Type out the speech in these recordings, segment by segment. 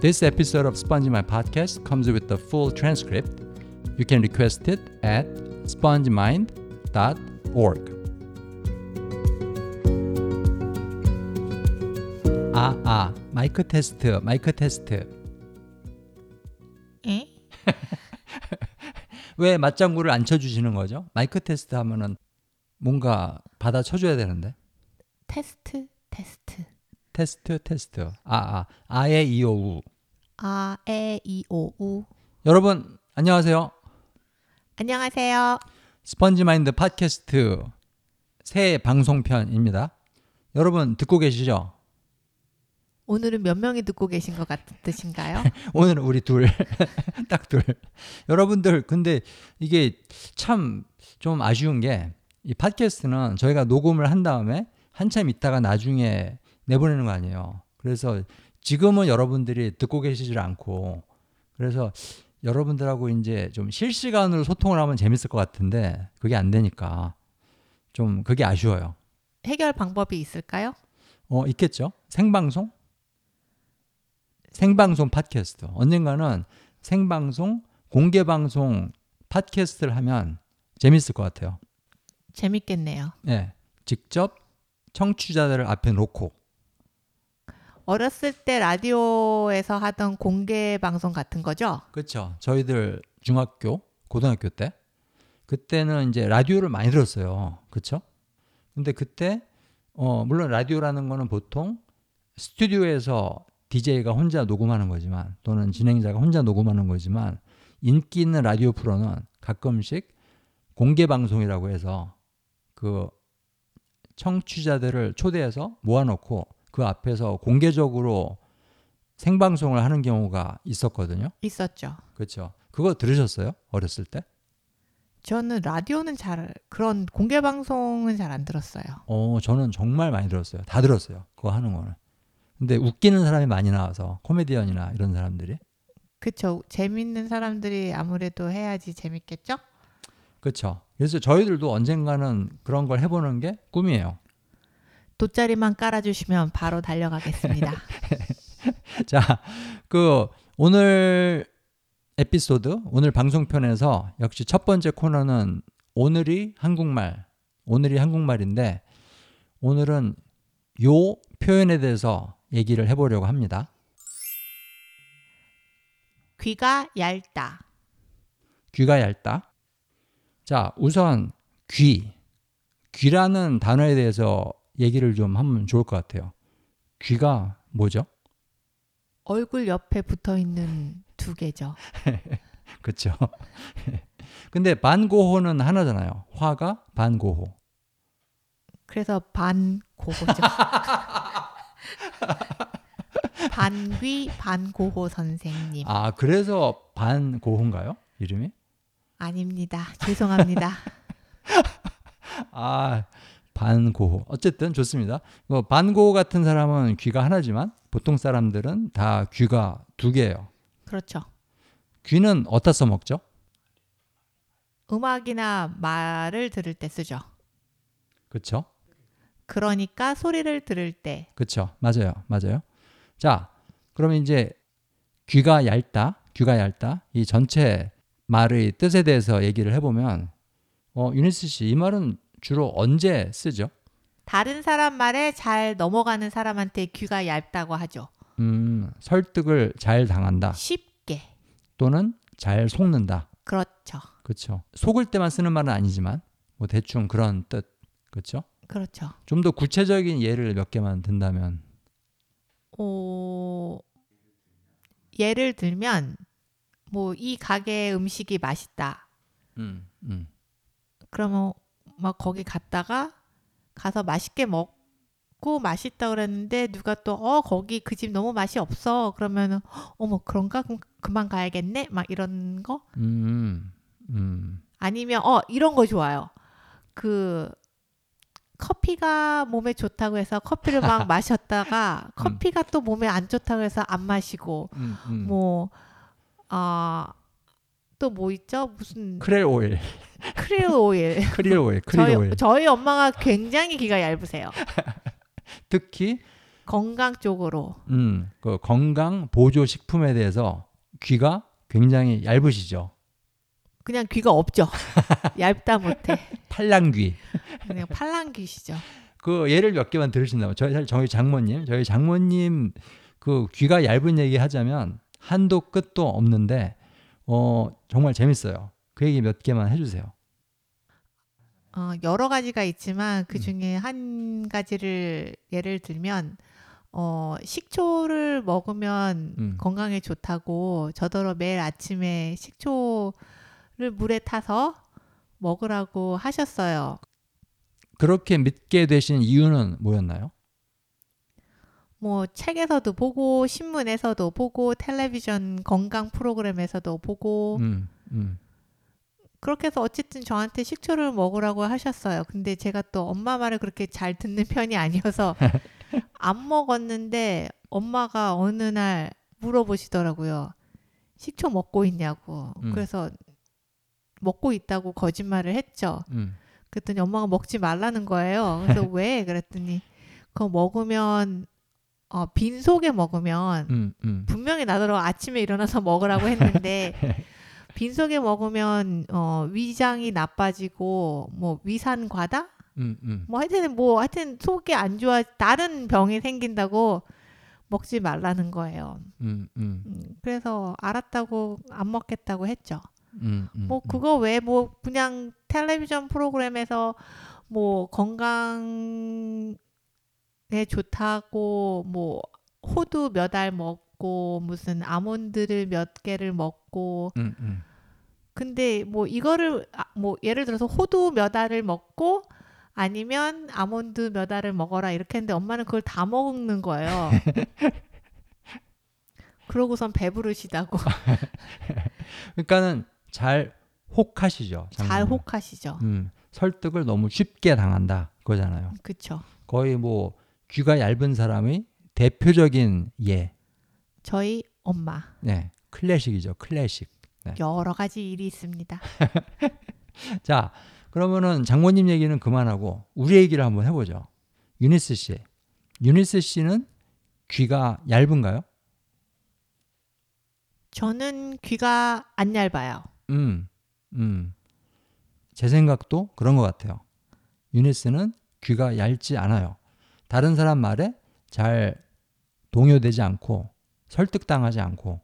This episode of Spongy My Podcast comes with the full transcript. You can request it at spongemind.org. 아, 아, 마이크 테스트, 마이크 테스트. 에? 왜 맞장구를 안 쳐주시는 거죠? 마이크 테스트 하면은 뭔가 받아 쳐줘야 되는데. 테스트 테스트, 테스트. 아, 아, 아 에 이오우. 아에 이오우 여러분, 안녕하세요. 안녕하세요. SpongeMind 팟캐스트 새 방송편입니다. 여러분 듣고 계시죠? 오늘은 몇 명이 듣고 계신 것 같으신가요? 오늘은 우리 둘, 딱 둘. 여러분들 근데 이게 참 좀 아쉬운 게 이 팟캐스트는 저희가 녹음을 한 다음에 한참 있다가 나중에 내보내는 거 아니에요. 그래서 지금은 여러분들이 듣고 계시질 않고 그래서 여러분들하고 이제 좀 실시간으로 소통을 하면 재밌을 것 같은데 그게 안 되니까 좀 그게 아쉬워요. 해결 방법이 있을까요? 어, 있겠죠? 생방송? 생방송 팟캐스트. 언젠가는 생방송, 공개방송 팟캐스트를 하면 재밌을 것 같아요. 재밌겠네요. 예. 직접 청취자들을 앞에 놓고. 어렸을 때 라디오에서 하던 공개 방송 같은 거죠? 그렇죠. 저희들 중학교, 고등학교 때 그때는 이제 라디오를 많이 들었어요. 그렇죠? 근데 그때 어 물론 라디오라는 거는 보통 스튜디오에서 DJ가 혼자 녹음하는 거지만 또는 진행자가 혼자 녹음하는 거지만 인기 있는 라디오 프로는 가끔씩 공개 방송이라고 해서 그 청취자들을 초대해서 모아놓고 그 앞에서 공개적으로 생방송을 하는 경우가 있었거든요. 있었죠. 그렇죠. 그거 들으셨어요? 어렸을 때? 저는 라디오는 잘 그런 공개 방송은 잘 안 들었어요. 어, 저는 정말 많이 들었어요. 다 들었어요. 그거 하는 거는. 근데 웃기는 사람이 많이 나와서 코미디언이나 이런 사람들이 그쵸. 재밌는 사람들이 아무래도 해야지 재밌겠죠? 그렇죠. 그래서 저희들도 언젠가는 그런 걸 해보는 게 꿈이에요. 돗자리만 깔아주시면 바로 달려가겠습니다. 자, 그 오늘 에피소드, 오늘 방송편에서 역시 첫 번째 코너는 오늘이 한국말, 오늘이 한국말인데 오늘은 요 표현에 대해서 얘기를 해보려고 합니다. 귀가 얇다. 귀가 얇다. 자, 우선 귀. 귀라는 단어에 대해서 얘기를 좀 하면 좋을 것 같아요. 귀가 뭐죠? 얼굴 옆에 붙어 있는 두 개죠. 그렇죠. 근데 반고호는 하나잖아요. 화가 반고호. 그래서 반고호죠. 반귀 반고호 선생님. 아, 그래서 반고호인가요? 이름이? 아닙니다. 죄송합니다. 아, 반고호. 어쨌든 좋습니다. 뭐 반고호 같은 사람은 귀가 하나지만 보통 사람들은 다 귀가 두 개예요. 그렇죠. 귀는 어디다 써먹죠? 음악이나 말을 들을 때 쓰죠. 그렇죠? 그러니까 소리를 들을 때 그렇죠. 맞아요. 맞아요. 자, 그러면 이제 귀가 얇다, 귀가 얇다 이 전체 말의 뜻에 대해서 얘기를 해보면 어, 유니스 씨 이 말은 주로 언제 쓰죠? 다른 사람 말에 잘 넘어가는 사람한테 귀가 얇다고 하죠. 음, 설득을 잘 당한다 쉽게. 또는 잘 속는다. 그렇죠. 그렇죠. 속을 때만 쓰는 말은 아니지만 뭐 대충 그런 뜻. 그렇죠? 그렇죠. 좀 더 구체적인 예를 몇 개만 든다면 어, 예를 들면 뭐 이 가게 음식이 맛있다. 음, 음. 그러면 막 거기 갔다가 가서 맛있게 먹고 맛있다 그랬는데 누가 또 어 거기 그 집 너무 맛이 없어 그러면은 어머 그런가 그럼 그만 가야겠네 막 이런 거 음. 음. 아니면 어 이런 거 좋아요 그 커피가 몸에 좋다고 해서 커피를 막 마셨다가 커피가 또 몸에 안 좋다고 해서 안 마시고 음, 음. 뭐, 아, 또 뭐 있죠? 무슨 크렐 오일. 크릴 오일. 크릴 오일. 크릴 저희, 오일. 저희 엄마가 굉장히 귀가 얇으세요. 특히 건강 쪽으로 음, 그 건강 보조 식품에 대해서 귀가 굉장히 얇으시죠. 그냥 귀가 없죠. 얇다 못해. 팔랑귀. 그냥 팔랑귀시죠. 그 예를 몇 개만 들으신다면 저희 저희 장모님, 저희 장모님 그 귀가 얇은 얘기 하자면 한도 끝도 없는데 어 정말 재밌어요. 그 얘기 몇 개만 해주세요. 어, 여러 가지가 있지만 그 음. 중에 한 가지를 예를 들면 어, 식초를 먹으면 음. 건강에 좋다고 저더러 매일 아침에 식초를 물에 타서 먹으라고 하셨어요. 그렇게 믿게 되신 이유는 뭐였나요? 뭐 책에서도 보고 신문에서도 보고 텔레비전 건강 프로그램에서도 보고 음, 음, 그렇게 해서 어쨌든 저한테 식초를 먹으라고 하셨어요. 근데 제가 또 엄마 말을 그렇게 잘 듣는 편이 아니어서 안 먹었는데 엄마가 어느 날 물어보시더라고요. 식초 먹고 있냐고. 음. 그래서 먹고 있다고 거짓말을 했죠. 음. 그랬더니 엄마가 먹지 말라는 거예요. 그래서 왜? 그랬더니 그거 먹으면 어, 빈속에 먹으면 음, 음. 분명히 나더러 아침에 일어나서 먹으라고 했는데 빈속에 먹으면 어, 위장이 나빠지고 뭐 위산 과다 음, 음. 뭐 하여튼 뭐 하여튼 속이 안 좋아 다른 병이 생긴다고 먹지 말라는 거예요. 음, 음, 음, 그래서 알았다고 안 먹겠다고 했죠. 뭐 음. 그거 왜 뭐 그냥 텔레비전 프로그램에서 뭐 건강 에 좋다고 뭐 호두 몇 알 먹고 무슨 아몬드를 몇 개를 먹고 음, 음. 근데 뭐 이거를 아, 뭐 예를 들어서 호두 몇 알을 먹고 아니면 아몬드 몇 알을 먹어라 이렇게 했는데 엄마는 그걸 다 먹는 거예요. 그러고선 배부르시다고 그러니까는 잘 혹하시죠. 잘 장모님. 혹하시죠. 음, 설득을 너무 쉽게 당한다 그거잖아요. 그쵸. 거의 뭐 귀가 얇은 사람의 대표적인 예, 저희 엄마 네, 클래식이죠, 클래식. 네. 여러 가지 일이 있습니다. 자, 그러면은 장모님 얘기는 그만하고 우리 얘기를 한번 해보죠. 유니스 씨, 유니스 씨는 귀가 얇은가요? 저는 귀가 안 얇아요. 음, 음. 제 생각도 그런 것 같아요. 유니스는 귀가 얇지 않아요. 다른 사람 말에 잘 동요되지 않고 설득당하지 않고,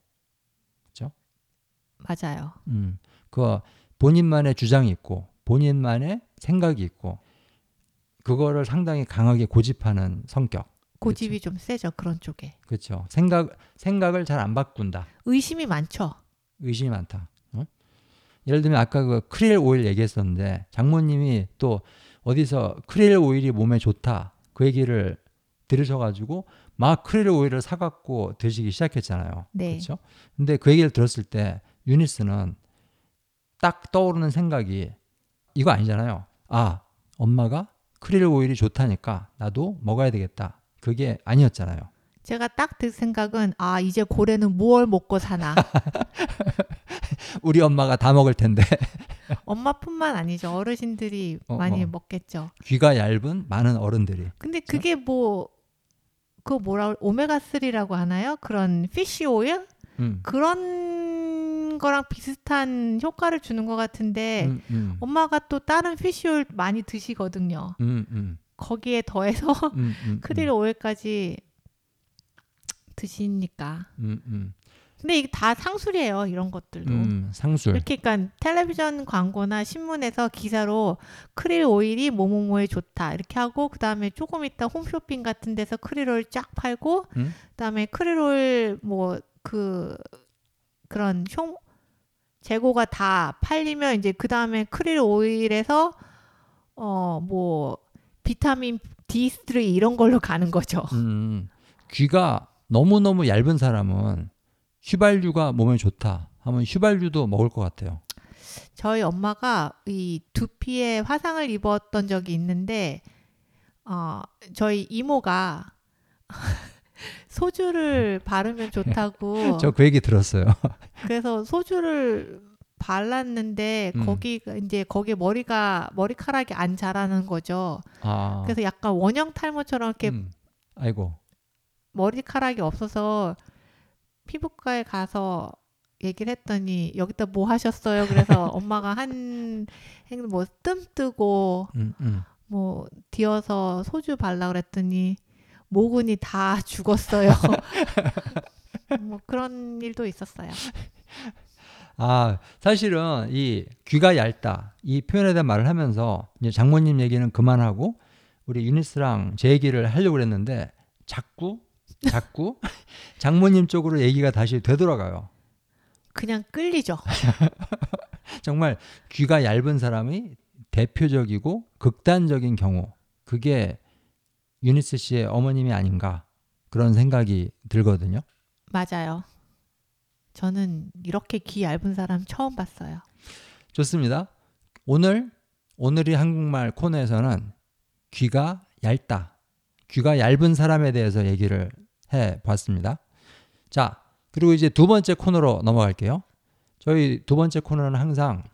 맞아요. 음, 그 본인만의 주장이 있고 본인만의 생각이 있고 그거를 상당히 강하게 고집하는 성격. 고집이 좀 세죠 그런 쪽에. 그렇죠. 생각 생각을 잘 안 바꾼다. 의심이 많죠. 의심이 많다. 어? 예를 들면 아까 그 크릴 오일 얘기했었는데 장모님이 또 어디서 크릴 오일이 몸에 좋다 그 얘기를 들으셔가지고 막 크릴 오일을 사갖고 드시기 시작했잖아요. 네. 그렇죠? 근데 그 얘기를 들었을 때 유니스는 딱 떠오르는 생각이 이거 아니잖아요. 아 엄마가 크릴 오일이 좋다니까 나도 먹어야 되겠다. 그게 아니었잖아요. 제가 딱들 생각은 아 이제 고래는 무얼 먹고 사나. 우리 엄마가 다 먹을 텐데 엄마뿐만 아니죠. 어르신들이 어, 많이 어. 먹겠죠. 귀가 얇은 많은 어른들이 근데 그게 뭐 그거 뭐라 오메가 3라고 하나요? 그런 fish oil 음, 그런 거랑 비슷한 효과를 주는 것 같은데 음, 음, 엄마가 또 다른 fish oil 많이 드시거든요. 음, 음, 거기에 더해서 음, 음, 크릴 오일까지 드시니까. 음, 음, 근데 이게 다 상술이에요. 이런 것들도. 음, 상술. 이렇게 그러니까 텔레비전 광고나 신문에서 기사로 크릴 오일이 뭐뭐뭐에 좋다 이렇게 하고 그다음에 조금 있다 홈쇼핑 같은 데서 크릴 오일 쫙 팔고 음? 그다음에 크릴 오일 뭐 그 그런 쇼 재고가 다 팔리면 이제 그다음에 크릴 오일에서 어 뭐 비타민 D3 이런 걸로 가는 거죠. 음, 귀가 너무 너무 얇은 사람은 휘발유가 몸에 좋다 하면 휘발유도 먹을 것 같아요. 저희 엄마가 이 두피에 화상을 입었던 적이 있는데 어 저희 이모가 소주를 바르면 좋다고 저 그 얘기 들었어요. 그래서 소주를 발랐는데 음. 거기가 이제 거기에 머리가 머리카락이 안 자라는 거죠. 아, 그래서 약간 원형 탈모처럼 이렇게 음, 아이고, 머리카락이 없어서 피부과에 가서 얘기를 했더니 여기다 뭐 하셨어요? 그래서 엄마가 한 행동 뭐뜸 뜨고 음, 음. 뭐 뒤어서 소주 발라 그랬더니 모근이 다 죽었어요. 뭐 그런 일도 있었어요. 아, 사실은 이 귀가 얇다 이 표현에 대한 말을 하면서 이제 장모님 얘기는 그만하고 우리 유니스랑 제 얘기를 하려고 그랬는데 자꾸 자꾸 장모님 쪽으로 얘기가 다시 되돌아가요. 그냥 끌리죠. 정말 귀가 얇은 사람이 대표적이고 극단적인 경우 그게 유니스 씨의 어머님이 아닌가 그런 생각이 들거든요. 맞아요. 저는 이렇게 귀 얇은 사람 처음 봤어요. 좋습니다. 오늘 오늘이 한국말 코너에서는 귀가 얇다. 귀가 얇은 사람에 대해서 얘기를 해 봤습니다. 자, 그리고 이제 두 번째 코너로 넘어갈게요. 저희 두 번째 코너는 항상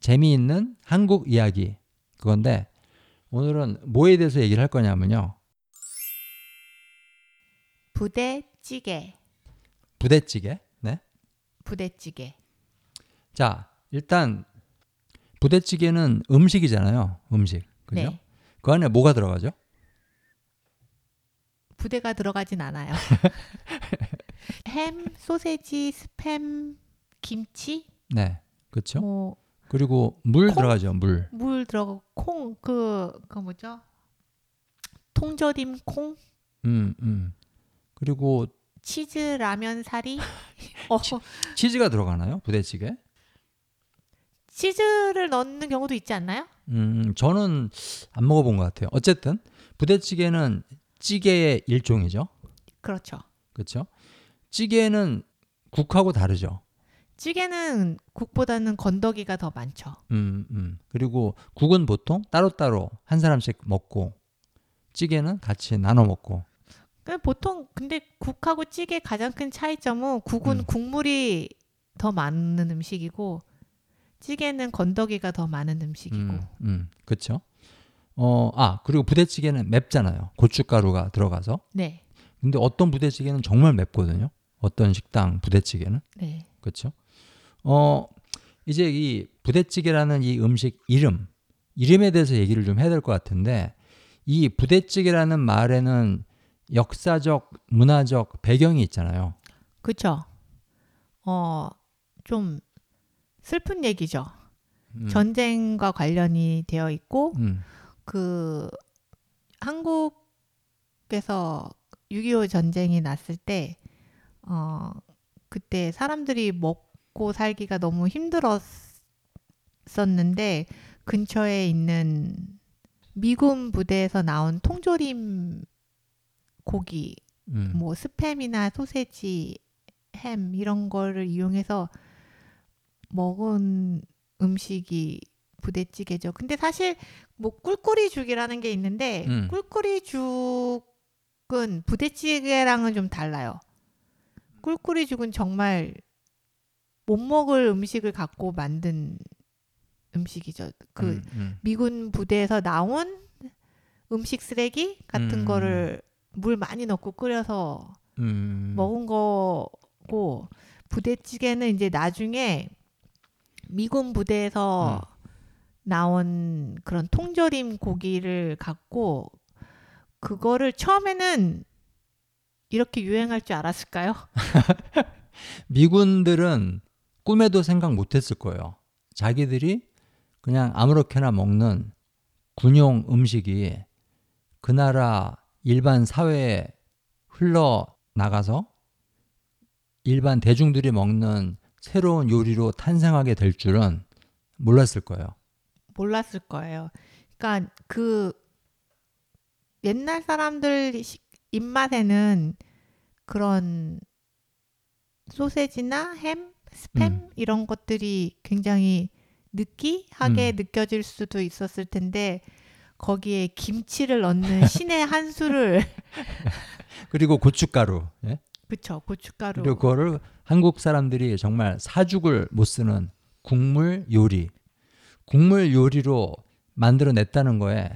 재미있는 한국 이야기 그건데 오늘은 뭐에 대해서 얘기를 할 거냐면요. 부대찌개. 부대찌개. 네. 부대찌개. 자, 일단 부대찌개는 음식이잖아요. 음식. 그죠? 네. 그 안에 뭐가 들어가죠? 부대가 들어가진 않아요. 햄, 소세지, 스팸, 김치, 네. 그렇죠? 뭐 그리고 물 콩? 들어가죠. 물. 물 들어가고 콩, 그, 그 뭐죠? 통조림 콩, 음, 음. 그리고 치즈 라면 사리. 어, 치 즈가 들어가나요? 부대찌개? 치즈를 넣는 경우도 있지 않나요? 음, 저는 안 먹어본 것 같아요. 어쨌든 부대찌개는 찌개의 일종이죠. 그렇죠. 그렇죠? 찌개는 국하고 다르죠. 찌개는 국보다는 건더기가 더 많죠. 음, 음. 그리고 국은 보통 따로따로 한 사람씩 먹고 찌개는 같이 나눠 먹고. 그 보통 근데 국하고 찌개 가장 큰 차이점은 국은 음. 국물이 더 많은 음식이고 찌개는 건더기가 더 많은 음식이고 음, 음. 그렇죠? 어, 아, 그리고 부대찌개는 맵잖아요. 고춧가루가 들어가서. 네, 근데 어떤 부대찌개는 정말 맵거든요. 어떤 식당 부대찌개는. 네, 그렇죠? 어, 이제 이 부대찌개라는 이 음식 이름, 이름에 대해서 얘기를 좀 해야 될 것 같은데 이 부대찌개라는 말에는 역사적, 문화적 배경이 있잖아요. 그렇죠. 어, 좀 슬픈 얘기죠. 음, 전쟁과 관련이 되어 있고 음, 그 한국에서 6.25 전쟁이 났을 때 어, 그때 사람들이 먹고 살기가 너무 힘들었었는데 근처에 있는 미군 부대에서 나온 통조림 고기 음, 뭐 스팸이나 소세지, 햄 이런 거를 이용해서 먹은 음식이 부대찌개죠. 근데 사실 뭐 꿀꿀이 죽이라는 게 있는데 음. 꿀꿀이 죽은 부대찌개랑은 좀 달라요. 꿀꿀이 죽은 정말 못 먹을 음식을 갖고 만든 음식이죠. 그 음, 음. 미군 부대에서 나온 음식 쓰레기 같은 음. 거를 물 많이 넣고 끓여서 음, 먹은 거고 부대찌개는 이제 나중에 미군 부대에서 음. 나온 그런 통조림 고기를 갖고 그거를 처음에는 이렇게 유행할 줄 알았을까요? 미군들은 꿈에도 생각 못했을 거예요. 자기들이 그냥 아무렇게나 먹는 군용 음식이 그 나라 일반 사회에 흘러 나가서 일반 대중들이 먹는 새로운 요리로 탄생하게 될 줄은 몰랐을 거예요. 몰랐을 거예요. 그러니까 그 옛날 사람들 식- 입맛에는 그런 소세지나 햄, 스팸 음. 이런 것들이 굉장히 느끼하게 음. 느껴질 수도 있었을 텐데 거기에 김치를 넣는 신의 한 수를 그리고 고춧가루, 예? 그쵸 고춧가루 그리고 그거를 한국 사람들이 정말 사죽을 못 쓰는 국물 요리, 국물 요리로 만들어냈다는 거에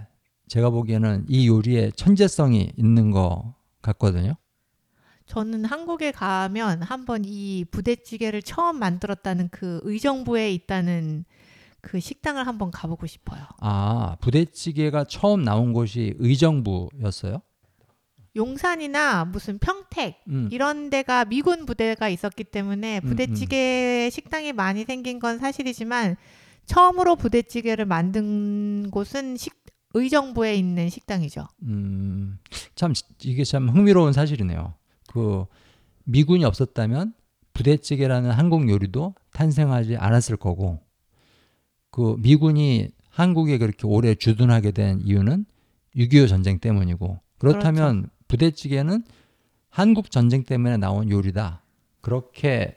제가 보기에는 이 요리에 천재성이 있는 거 같거든요. 저는 한국에 가면 한번 이 부대찌개를 처음 만들었다는 그 의정부에 있다는 그 식당을 한번 가보고 싶어요. 아, 부대찌개가 처음 나온 곳이 의정부였어요? 용산이나 무슨 평택 음. 이런 데가 미군 부대가 있었기 때문에 음, 부대찌개 식당이 많이 생긴 건 사실이지만 처음으로 부대찌개를 만든 곳은 식, 의정부에 있는 식당이죠. 음, 참 이게 참 흥미로운 사실이네요. 그 미군이 없었다면 부대찌개라는 한국 요리도 탄생하지 않았을 거고 그 미군이 한국에 그렇게 오래 주둔하게 된 이유는 6.25 전쟁 때문이고 그렇다면 부대찌개는 한국 전쟁 때문에 나온 요리다. 그렇게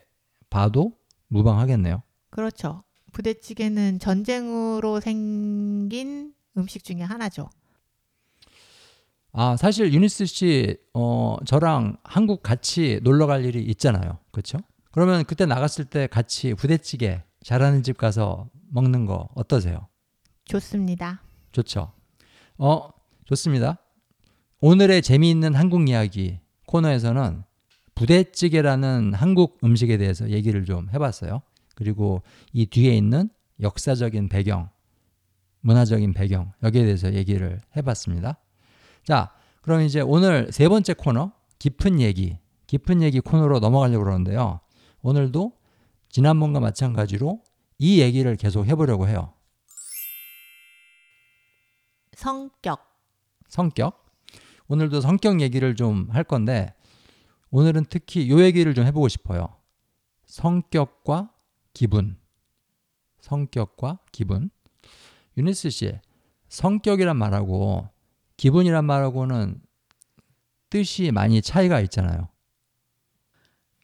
봐도 무방하겠네요. 그렇죠. 부대찌개는 전쟁으로 생긴 음식 중에 하나죠. 아, 사실 유니스 씨, 어, 저랑 한국 같이 놀러 갈 일이 있잖아요. 그렇죠? 그러면 그때 나갔을 때 같이 부대찌개 잘하는 집 가서 먹는 거 어떠세요? 좋습니다. 좋죠? 어, 좋습니다. 오늘의 재미있는 한국 이야기 코너에서는 부대찌개라는 한국 음식에 대해서 얘기를 좀 해봤어요. 그리고 이 뒤에 있는 역사적인 배경, 문화적인 배경, 여기에 대해서 얘기를 해봤습니다. 자, 그럼 이제 오늘 세 번째 코너, 깊은 얘기, 깊은 얘기 코너로 넘어가려고 그러는데요. 오늘도 지난번과 마찬가지로 이 얘기를 계속 해보려고 해요. 성격. 성격. 오늘도 성격 얘기를 좀 할 건데 오늘은 특히 요 얘기를 좀 해보고 싶어요. 성격과 기분. 성격과 기분. 유니스 씨, 성격이란 말하고 기분이란 말하고는 뜻이 많이 차이가 있잖아요.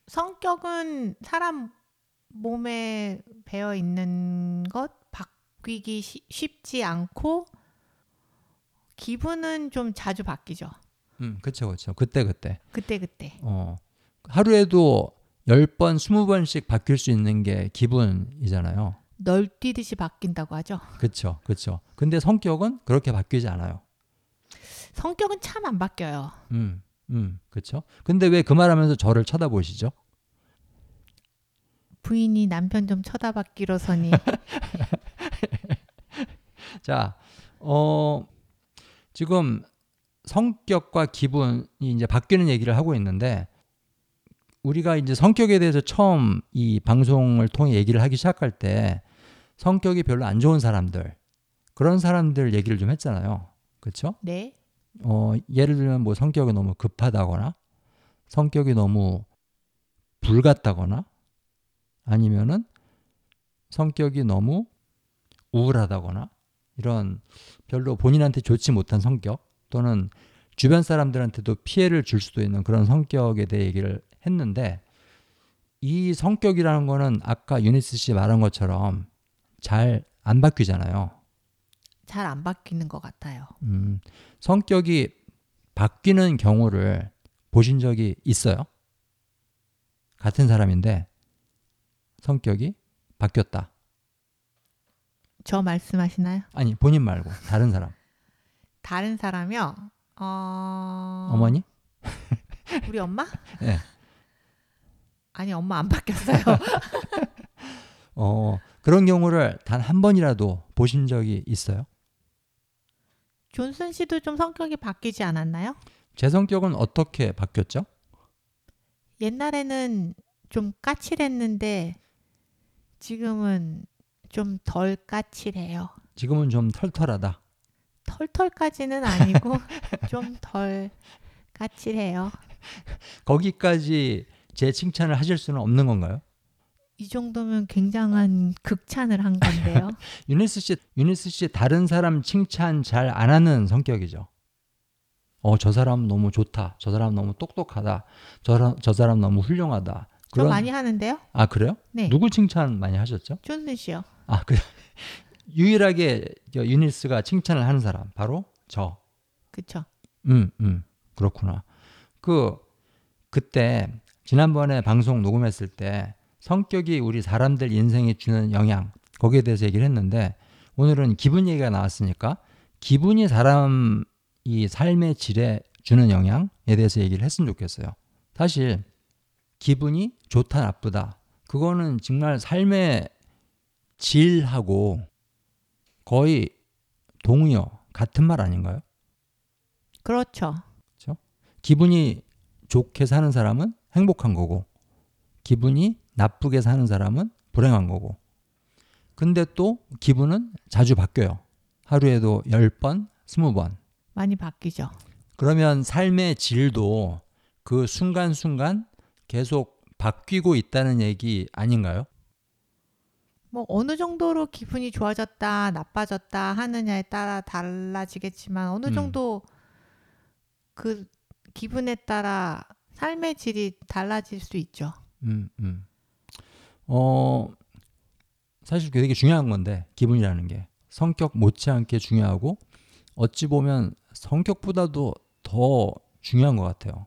성격은 사람 몸에 배어 있는 것 바뀌기 쉬- 쉽지 않고 기분은 좀 자주 바뀌죠. 음, 그쵸, 그쵸. 그때, 그때. 그때 그때. 어, 하루에도 10번, 20번씩 바뀔 수 있는 게 기분이잖아요. 널뛰듯이 바뀐다고 하죠. 그쵸, 그쵸. 근데 성격은 그렇게 바뀌지 않아요. 성격은 참 안 바뀌어요. 음, 음, 그쵸. 근데 왜 그 말하면서 저를 쳐다보시죠? 부인이 남편 좀 쳐다봤기로서니 자, 어, 지금 성격과 기분이 이제 바뀌는 얘기를 하고 있는데, 우리가 이제 성격에 대해서 처음 이 방송을 통해 얘기를 하기 시작할 때, 성격이 별로 안 좋은 사람들, 그런 사람들 얘기를 좀 했잖아요. 그쵸? 네. 어, 예를 들면 뭐 성격이 너무 급하다거나, 성격이 너무 불같다거나, 아니면은 성격이 너무 우울하다거나, 이런 별로 본인한테 좋지 못한 성격, 또는 주변 사람들한테도 피해를 줄 수도 있는 그런 성격에 대해 얘기를 했는데, 이 성격이라는 거는 아까 유니스 씨 말한 것처럼 잘 안 바뀌잖아요. 잘 안 바뀌는 것 같아요. 음, 성격이 바뀌는 경우를 보신 적이 있어요? 같은 사람인데 성격이 바뀌었다. 저 말씀하시나요? 아니 본인 말고 다른 사람. 다른 사람이요. 어... 어머니? 우리 엄마? 네. 아니 엄마 안 바뀌었어요. 어, 그런 경우를 단 한 번이라도 보신 적이 있어요? 존슨 씨도 좀 성격이 바뀌지 않았나요? 제 성격은 어떻게 바뀌었죠? 옛날에는 좀 까칠했는데 지금은 좀 덜 까칠해요. 지금은 좀 털털하다. 털털까지는 아니고 좀 덜 까칠해요. 거기까지 제 칭찬을 하실 수는 없는 건가요? 이 정도면 굉장한 극찬을 한 건데요. 유니스 씨, 유니스 씨 다른 사람 칭찬 잘 안 하는 성격이죠. 어, 저 사람 너무 좋다. 저 사람 너무 똑똑하다. 저, 저 사람 너무 훌륭하다. 저 많이 하는데요? 아, 그래요? 네. 누구 칭찬 많이 하셨죠? 존슨 씨요. 아, 그 유일하게 저 유니스가 칭찬을 하는 사람 바로 저. 그쵸? 음, 음. 그렇구나. 그 그때 지난번에 방송 녹음했을 때 성격이 우리 사람들 인생에 주는 영향 거기에 대해서 얘기를 했는데 오늘은 기분 얘기가 나왔으니까 기분이 사람 이 삶의 질에 주는 영향에 대해서 얘기를 했으면 좋겠어요. 사실 기분이 좋다 나쁘다 그거는 정말 삶의 질하고 거의 동의어 같은 말 아닌가요? 그렇죠. 기분이 좋게 사는 사람은 행복한 거고 기분이 나쁘게 사는 사람은 불행한 거고 근데 또 기분은 자주 바뀌어요. 하루에도 10번, 20번. 많이 바뀌죠. 그러면 삶의 질도 그 순간순간 계속 바뀌고 있다는 얘기 아닌가요? 뭐 어느 정도로 기분이 좋아졌다, 나빠졌다 하느냐에 따라 달라지겠지만 어느 음. 정도 그 기분에 따라 삶의 질이 달라질 수 있죠. 음, 음. 어, 사실 되게 중요한 건데, 기분이라는 게. 성격 못지않게 중요하고, 어찌 보면 성격보다도 더 중요한 것 같아요.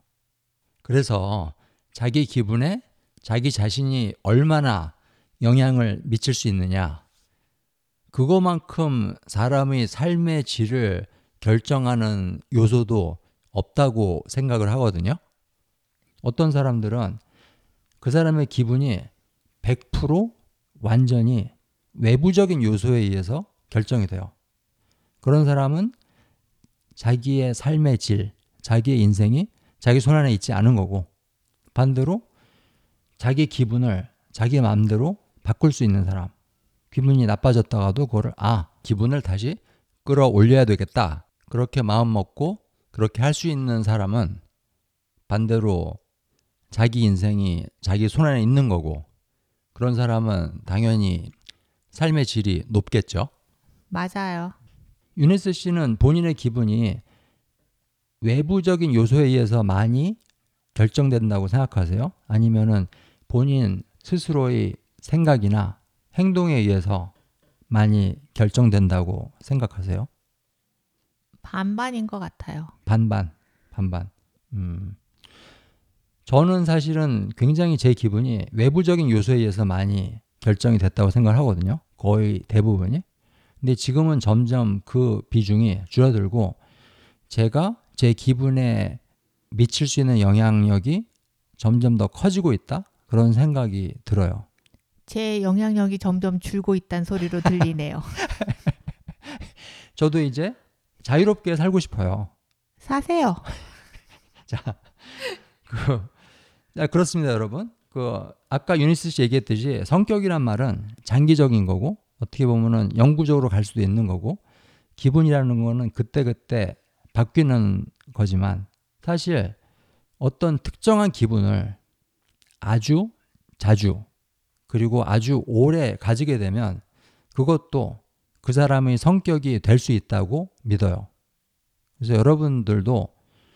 그래서 자기 기분에 자기 자신이 얼마나 영향을 미칠 수 있느냐. 그거만큼 사람의 삶의 질을 결정하는 요소도 없다고 생각을 하거든요. 어떤 사람들은 그 사람의 기분이 100% 완전히 외부적인 요소에 의해서 결정이 돼요. 그런 사람은 자기의 삶의 질, 자기의 인생이 자기 손 안에 있지 않은 거고 반대로 자기 기분을 자기 마음대로 바꿀 수 있는 사람 기분이 나빠졌다가도 그거를 아 기분을 다시 끌어올려야 되겠다 그렇게 마음 먹고 그렇게 할 수 있는 사람은 반대로 자기 인생이 자기 손 안에 있는 거고 그런 사람은 당연히 삶의 질이 높겠죠. 맞아요. 유니스 씨는 본인의 기분이 외부적인 요소에 의해서 많이 결정된다고 생각하세요? 아니면은 본인 스스로의 생각이나 행동에 의해서 많이 결정된다고 생각하세요? 반반인 것 같아요. 반반, 반반. 음. 저는 사실은 굉장히 제 기분이 외부적인 요소에 의해서 많이 결정이 됐다고 생각을 하거든요. 거의 대부분이. 근데 지금은 점점 그 비중이 줄어들고 제가 제 기분에 미칠 수 있는 영향력이 점점 더 커지고 있다? 그런 생각이 들어요. 제 영향력이 점점 줄고 있다는 소리로 들리네요. 저도 이제 자유롭게 살고 싶어요. 사세요. 자, 그, 자, 그렇습니다, 여러분. 그, 아까 유니스 씨 얘기했듯이 성격이란 말은 장기적인 거고, 어떻게 보면은 영구적으로 갈 수도 있는 거고, 기분이라는 거는 그때그때 바뀌는 거지만, 사실 어떤 특정한 기분을 아주 자주, 그리고 아주 오래 가지게 되면 그것도 그 사람의 성격이 될 수 있다고 믿어요. 그래서 여러분들도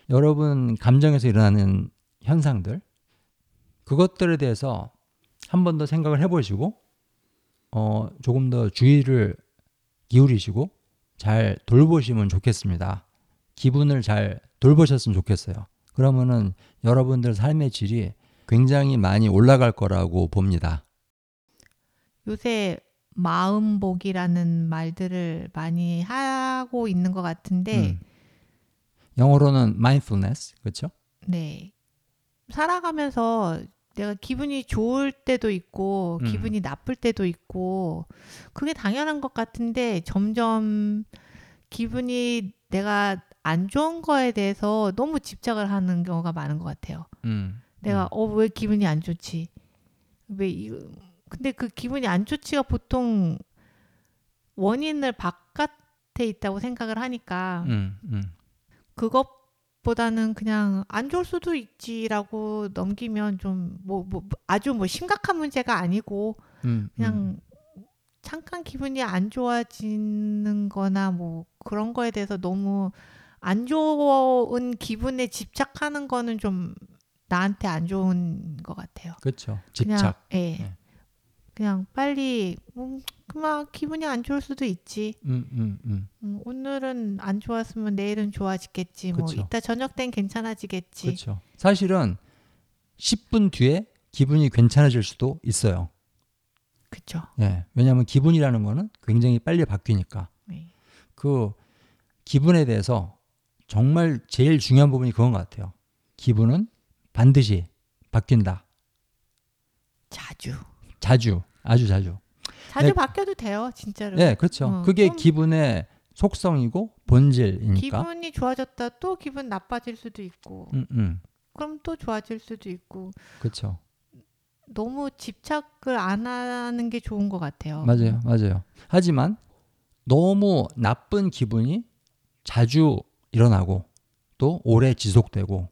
여러분 감정에서 일어나는 현상들 그것들에 대해서 한 번 더 생각을 해보시고 어, 조금 더 주의를 기울이시고 잘 돌보시면 좋겠습니다. 기분을 잘 돌보셨으면 좋겠어요. 그러면은 여러분들 삶의 질이 굉장히 많이 올라갈 거라고 봅니다. 요새 마음복이라는 말들을 많이 하고 있는 것 같은데, 음. 영어로는 mindfulness, 그렇죠? 네. 살아가면서 내가 기분이 좋을 때도 있고, 음. 기분이 나쁠 때도 있고, 그게 당연한 것 같은데, 점점 기분이 내가 안 좋은 거에 대해서 너무 집착을 하는 경우가 많은 것 같아요. 음. 내가 어왜 기분이 안 좋지? 왜 이거 근데 그 기분이 안 좋지가 보통 원인을 바깥에 있다고 생각을 하니까 음, 음. 그것 보다는 그냥 안 좋을 수도 있지라고 넘기면 좀 뭐 뭐 아주 뭐 심각한 문제가 아니고 음, 그냥 잠깐 기분이 안 좋아지는 거나 뭐 그런 거에 대해서 너무 안 좋은 기분에 집착하는 거는 좀 나한테 안 좋은 것 같아요. 그렇죠. 그냥, 집착. 예. 네. 그냥 빨리 음, 그만 기분이 안 좋을 수도 있지. 음, 음, 음. 음, 오늘은 안 좋았으면 내일은 좋아지겠지. 뭐 그쵸. 이따 저녁 땐 괜찮아지겠지. 그렇죠. 사실은 10분 뒤에 기분이 괜찮아질 수도 있어요. 그쵸. 예. 왜냐하면 기분이라는 거는 굉장히 빨리 바뀌니까 네. 그 기분에 대해서 정말 제일 중요한 부분이 그건 것 같아요. 기분은 반드시 바뀐다. 자주. 자주, 아주 자주. 자주 네. 바뀌어도 돼요, 진짜로. 네, 그렇죠. 어, 그게 그럼- 기분의 속성이고 본질이니까. 기분이 좋아졌다 또 기분 나빠질 수도 있고. 음, 음, 그럼 또 좋아질 수도 있고. 그렇죠. 너무 집착을 안 하는 게 좋은 것 같아요. 맞아요, 맞아요. 하지만 너무 나쁜 기분이 자주 일어나고 또 오래 지속되고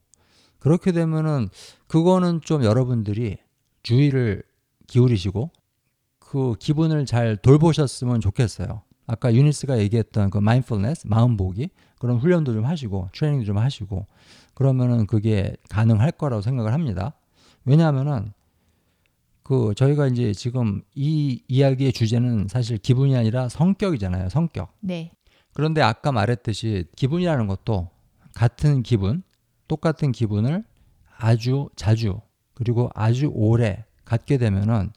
그렇게 되면은 그거는 좀 여러분들이 주의를 기울이시고 그 기분을 잘 돌보셨으면 좋겠어요. 아까 유니스가 얘기했던 그 마인드풀니스, 마음 보기 그런 훈련도 좀 하시고 트레이닝도 좀 하시고 그러면은 그게 가능할 거라고 생각을 합니다. 왜냐하면은 그 저희가 이제 지금 이 이야기의 주제는 사실 기분이 아니라 성격이잖아요. 성격. 네. 그런데 아까 말했듯이 기분이라는 것도 같은 기분, 똑같은 기분을 아주 자주 그리고 아주 오래 갖게 되면은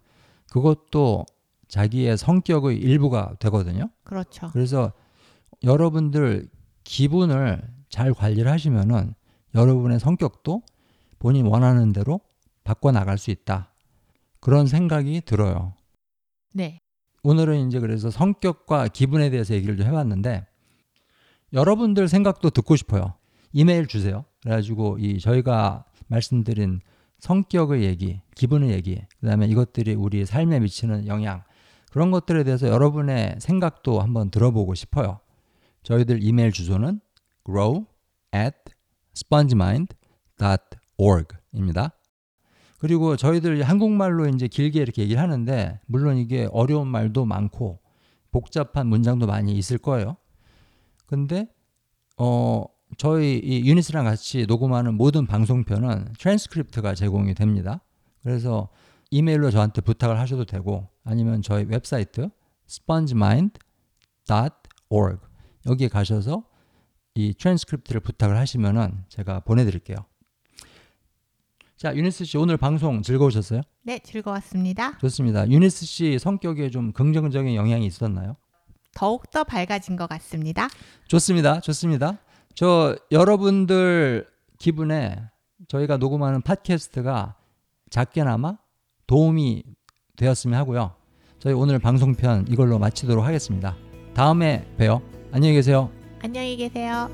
그것도 자기의 성격의 일부가 되거든요. 그렇죠. 그래서 여러분들 기분을 잘 관리를 하시면은 여러분의 성격도 본인 원하는 대로 바꿔 나갈 수 있다. 그런 생각이 들어요. 네. 오늘은 이제 그래서 성격과 기분에 대해서 얘기를 좀 해봤는데 여러분들 생각도 듣고 싶어요. 이메일 주세요. 그래가지고 이 저희가 말씀드린 성격의 얘기, 기분의 얘기, 그 다음에 이것들이 우리 삶에 미치는 영향 그런 것들에 대해서 여러분의 생각도 한번 들어보고 싶어요. 저희들 이메일 주소는 grow at spongemind.org입니다. 그리고 저희들 한국말로 이제 길게 이렇게 얘기를 하는데 물론 이게 어려운 말도 많고 복잡한 문장도 많이 있을 거예요. 근데 어 저희 이 유니스랑 같이 녹음하는 모든 방송편은 트랜스크립트가 제공이 됩니다. 그래서 이메일로 저한테 부탁을 하셔도 되고 아니면 저희 웹사이트 spongemind.org 여기에 가셔서 이 트랜스크립트를 부탁을 하시면은 제가 보내드릴게요. 자, 유니스 씨 오늘 방송 즐거우셨어요? 네, 즐거웠습니다. 좋습니다. 유니스 씨 성격에 좀 긍정적인 영향이 있었나요? 더욱더 밝아진 것 같습니다. 좋습니다. 좋습니다. 저 여러분들 기분에 저희가 녹음하는 팟캐스트가 작게나마 도움이 되었으면 하고요. 저희 오늘 방송편 이걸로 마치도록 하겠습니다. 다음에 봬요. 안녕히 계세요. 안녕히 계세요.